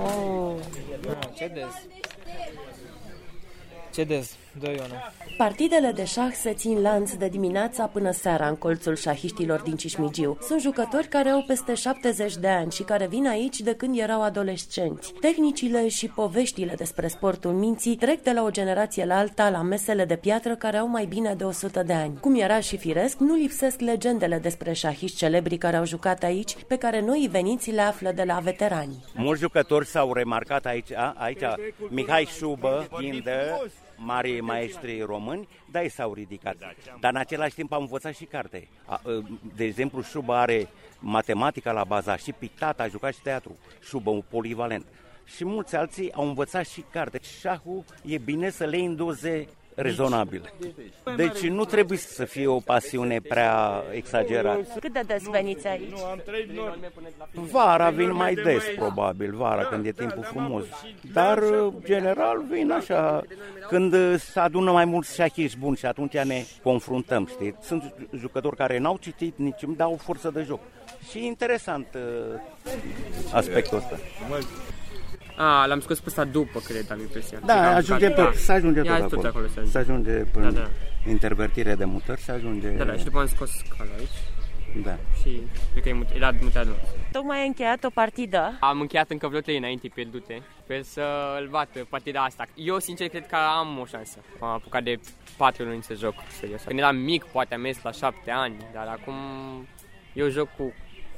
Oh, ce des. Ce des, 2 1 Partidele de șah se țin lanț de dimineața până seara în colțul șahiștilor din Cismigiu. Sunt jucători care au peste 70 de ani și care vin aici de când erau adolescenți. Tehnicile și poveștile despre sportul minții trec de la o generație la alta la mesele de piatră care au mai bine de 100 de ani. Cum era și firesc, nu lipsesc legendele despre șahiști celebri care au jucat aici, pe care noi veniți le află de la veterani. Mulți jucători s-au remarcat aici, aici Mihai Șubă, Ghindă, mari maestri români, da, ei s-au ridicat. Dar în același timp am învățat și carte. De exemplu, Șubă are matematica la baza și pictat, a jucat și teatru. Șubă, un polivalent. Și mulți alții au învățat și carte. Șahul e bine să le induze rezonabil. Deci nu trebuie să fie o pasiune prea exagerată. Cât de des veniți aici? Vara vin mai des, probabil, vara, când e timpul frumos. Dar, general, vin așa, când se adună mai mulți șachiști buni și atunci ne confruntăm, știi? Sunt jucători care n-au citit nici, îmi dau forță de joc. Și interesant uh, aspectul ăsta. A, l-am scos pe ăsta după, cred, am impresia. Da, ajunge pe, da. să ajunge tot Ia acolo. tot acolo. să ajunge. Să ajunge până Da, da. intervertire de mutări, să ajunge... Da, da, și după am scos scala aici da. și cred că e mut- era mutat nou. Tocmai ai încheiat o partidă. Am încheiat încă vreo trei înainte pierdute. Sper să-l bată partida asta. Eu, sincer, cred că am o șansă. M-am apucat de patru luni să joc serios. Când eram mic, poate am mers la șapte ani, dar acum eu joc cu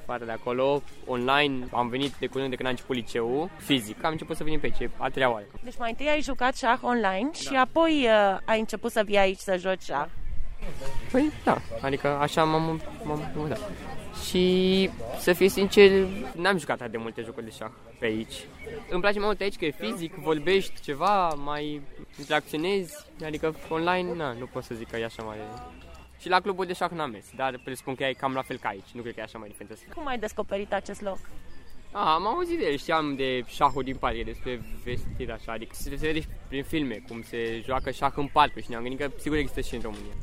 fata de acolo, online, am venit de curând de când am început liceul, fizic, am început să venim pe aici, a treia oară. Deci mai întâi ai jucat șah online și apoi uh, ai început să vii aici să joci șah. Păi da, adică așa m-am, m-am mutat. Și să fiu sincer, n-am jucat atât de multe jocuri de șah pe aici. Îmi place mai mult aici că e fizic, vorbești ceva, mai interacționezi, adică online, na, nu pot să zic că e așa mare. Și la clubul de șah n-am mers, dar presupun că e cam la fel ca aici, nu cred că e așa mai diferență. Cum ai descoperit acest loc? A, am auzit de el, știam de șahul din parc, e despre vestit așa, adică se, se vede și prin filme cum se joacă șah în parc și ne-am gândit că sigur există și în România.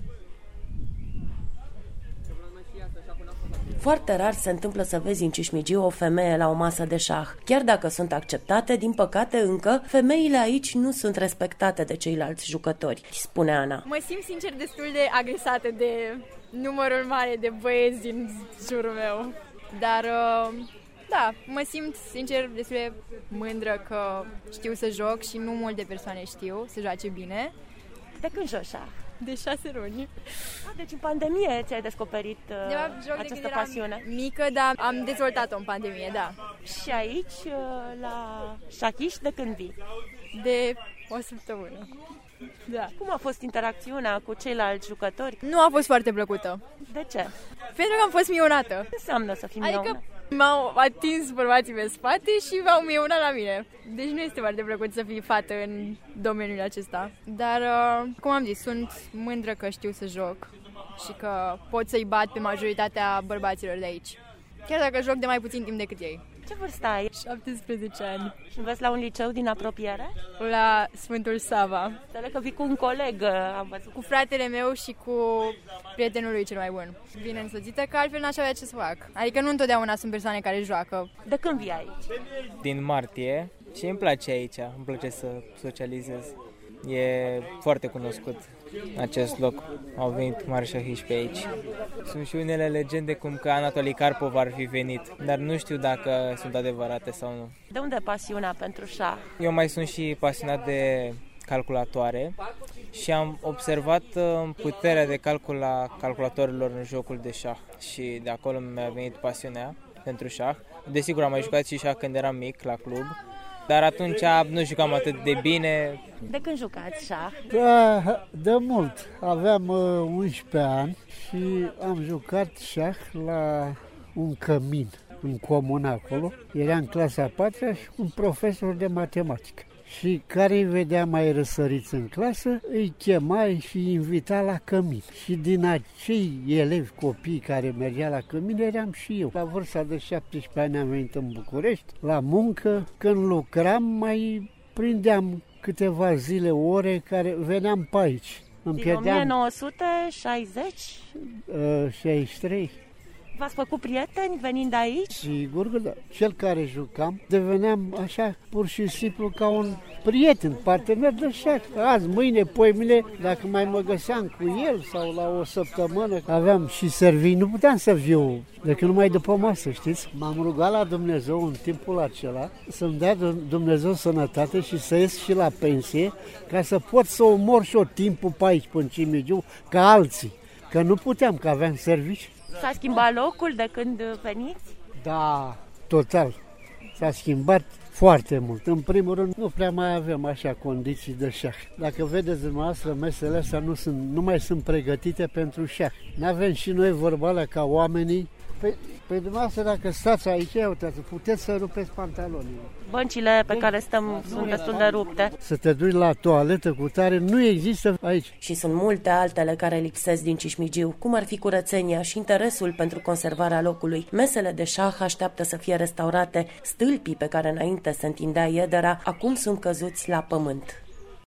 Foarte rar se întâmplă să vezi în Cismigiu o femeie la o masă de șah. Chiar dacă sunt acceptate, din păcate încă, femeile aici nu sunt respectate de ceilalți jucători, spune Ana. Mă simt sincer destul de agresată de numărul mare de băieți din jurul meu. Dar, uh, da, mă simt sincer destul de mândră că știu să joc și nu multe persoane știu să joace bine. De când joci șah? De șase luni. Ah, deci în pandemie ți-ai descoperit uh, De fapt, joc de această când eram pasiune. mică, dar am dezvoltat-o în pandemie, da. Și aici, uh, la șachiș, de când vii? De o săptămână. Da. Cum a fost interacțiunea cu ceilalți jucători? Nu a fost foarte plăcută. De ce? Pentru că am fost minunată. Ce înseamnă să fii Adică minunată? M-au atins bărbații pe spate și m-au minunat la mine. Deci nu este foarte plăcut să fii fată în domeniul acesta. Dar, uh, cum am zis, sunt mândră că știu să joc și că pot să-i bat pe majoritatea bărbaților de aici. Chiar dacă joc de mai puțin timp decât ei. Ce vârstă ai? 17 ani. Și înveți la un liceu din apropiere? La Sfântul Sava. Înțeleg că vii cu un coleg, uh, am văzut. Cu fratele meu și cu prietenul lui cel mai bun. Bine însoțită că altfel n-aș avea ce să fac. Adică nu întotdeauna sunt persoane care joacă. De când vii aici? din martie și îmi place aici, îmi place să socializez. E foarte cunoscut acest loc, au venit mari șahiși pe aici. Sunt și unele legende cum că Anatolii Karpov ar fi venit, dar nu știu dacă sunt adevărate sau nu. De unde pasiunea pentru șah? Eu mai sunt și pasionat de calculatoare și am observat uh, puterea de calcul a calculatorilor în jocul de șah și de acolo mi-a venit pasiunea pentru șah. Desigur am mai jucat și șah când eram mic la club, dar atunci nu jucam atât de bine. De când jucați șah? Da, de mult. Aveam uh, 11 ani și am jucat șah la un cămin în comun acolo. Era în clasa a patra și un profesor de matematică. Și care îi vedea mai răsăriți în clasă, îi chema și îi invita la cămin. Și din acei elevi, copii care mergea la cămin, eram și eu. La vârsta de 17 ani am venit în București, la muncă. Când lucram, mai prindeam câteva zile, ore, care veneam pe aici. Îmi Din pierdeam 1960? uh, 63. V-ați făcut prieteni venind aici? Sigur că da. Cel care jucam deveneam așa pur și simplu ca un prieten, partener de șac. Azi, mâine, poimile, dacă mai mă găseam cu el sau la o săptămână, aveam și servii, nu puteam să viu decât numai după masă, știți? M-am rugat la Dumnezeu în timpul acela să-mi dea Dumnezeu sănătate și să ies și la pensie ca să pot să omor și o timpul pe aici, pe Cimigiu, ca alții. Că nu puteam, că aveam servici. S-a schimbat locul de când veniți? Da, total. S-a schimbat foarte mult. În primul rând, nu prea mai avem așa condiții de șah. Dacă vedeți dumneavoastră, mesele astea nu, sunt, nu mai sunt pregătite pentru șah. Nu avem și noi vorba alea ca oamenii Păi, păi dumneavoastră, dacă stați aici, uitați, puteți să rupeți pantalonii. Băncile pe care stăm sunt destul de rupte. Să te duci la toaletă cu tare nu există aici. Și sunt multe altele care lipsesc din Cismigiu, cum ar fi curățenia și interesul pentru conservarea locului. Mesele de șah așteaptă să fie restaurate, stâlpii pe care înainte se întindea iedera, acum sunt căzuți la pământ.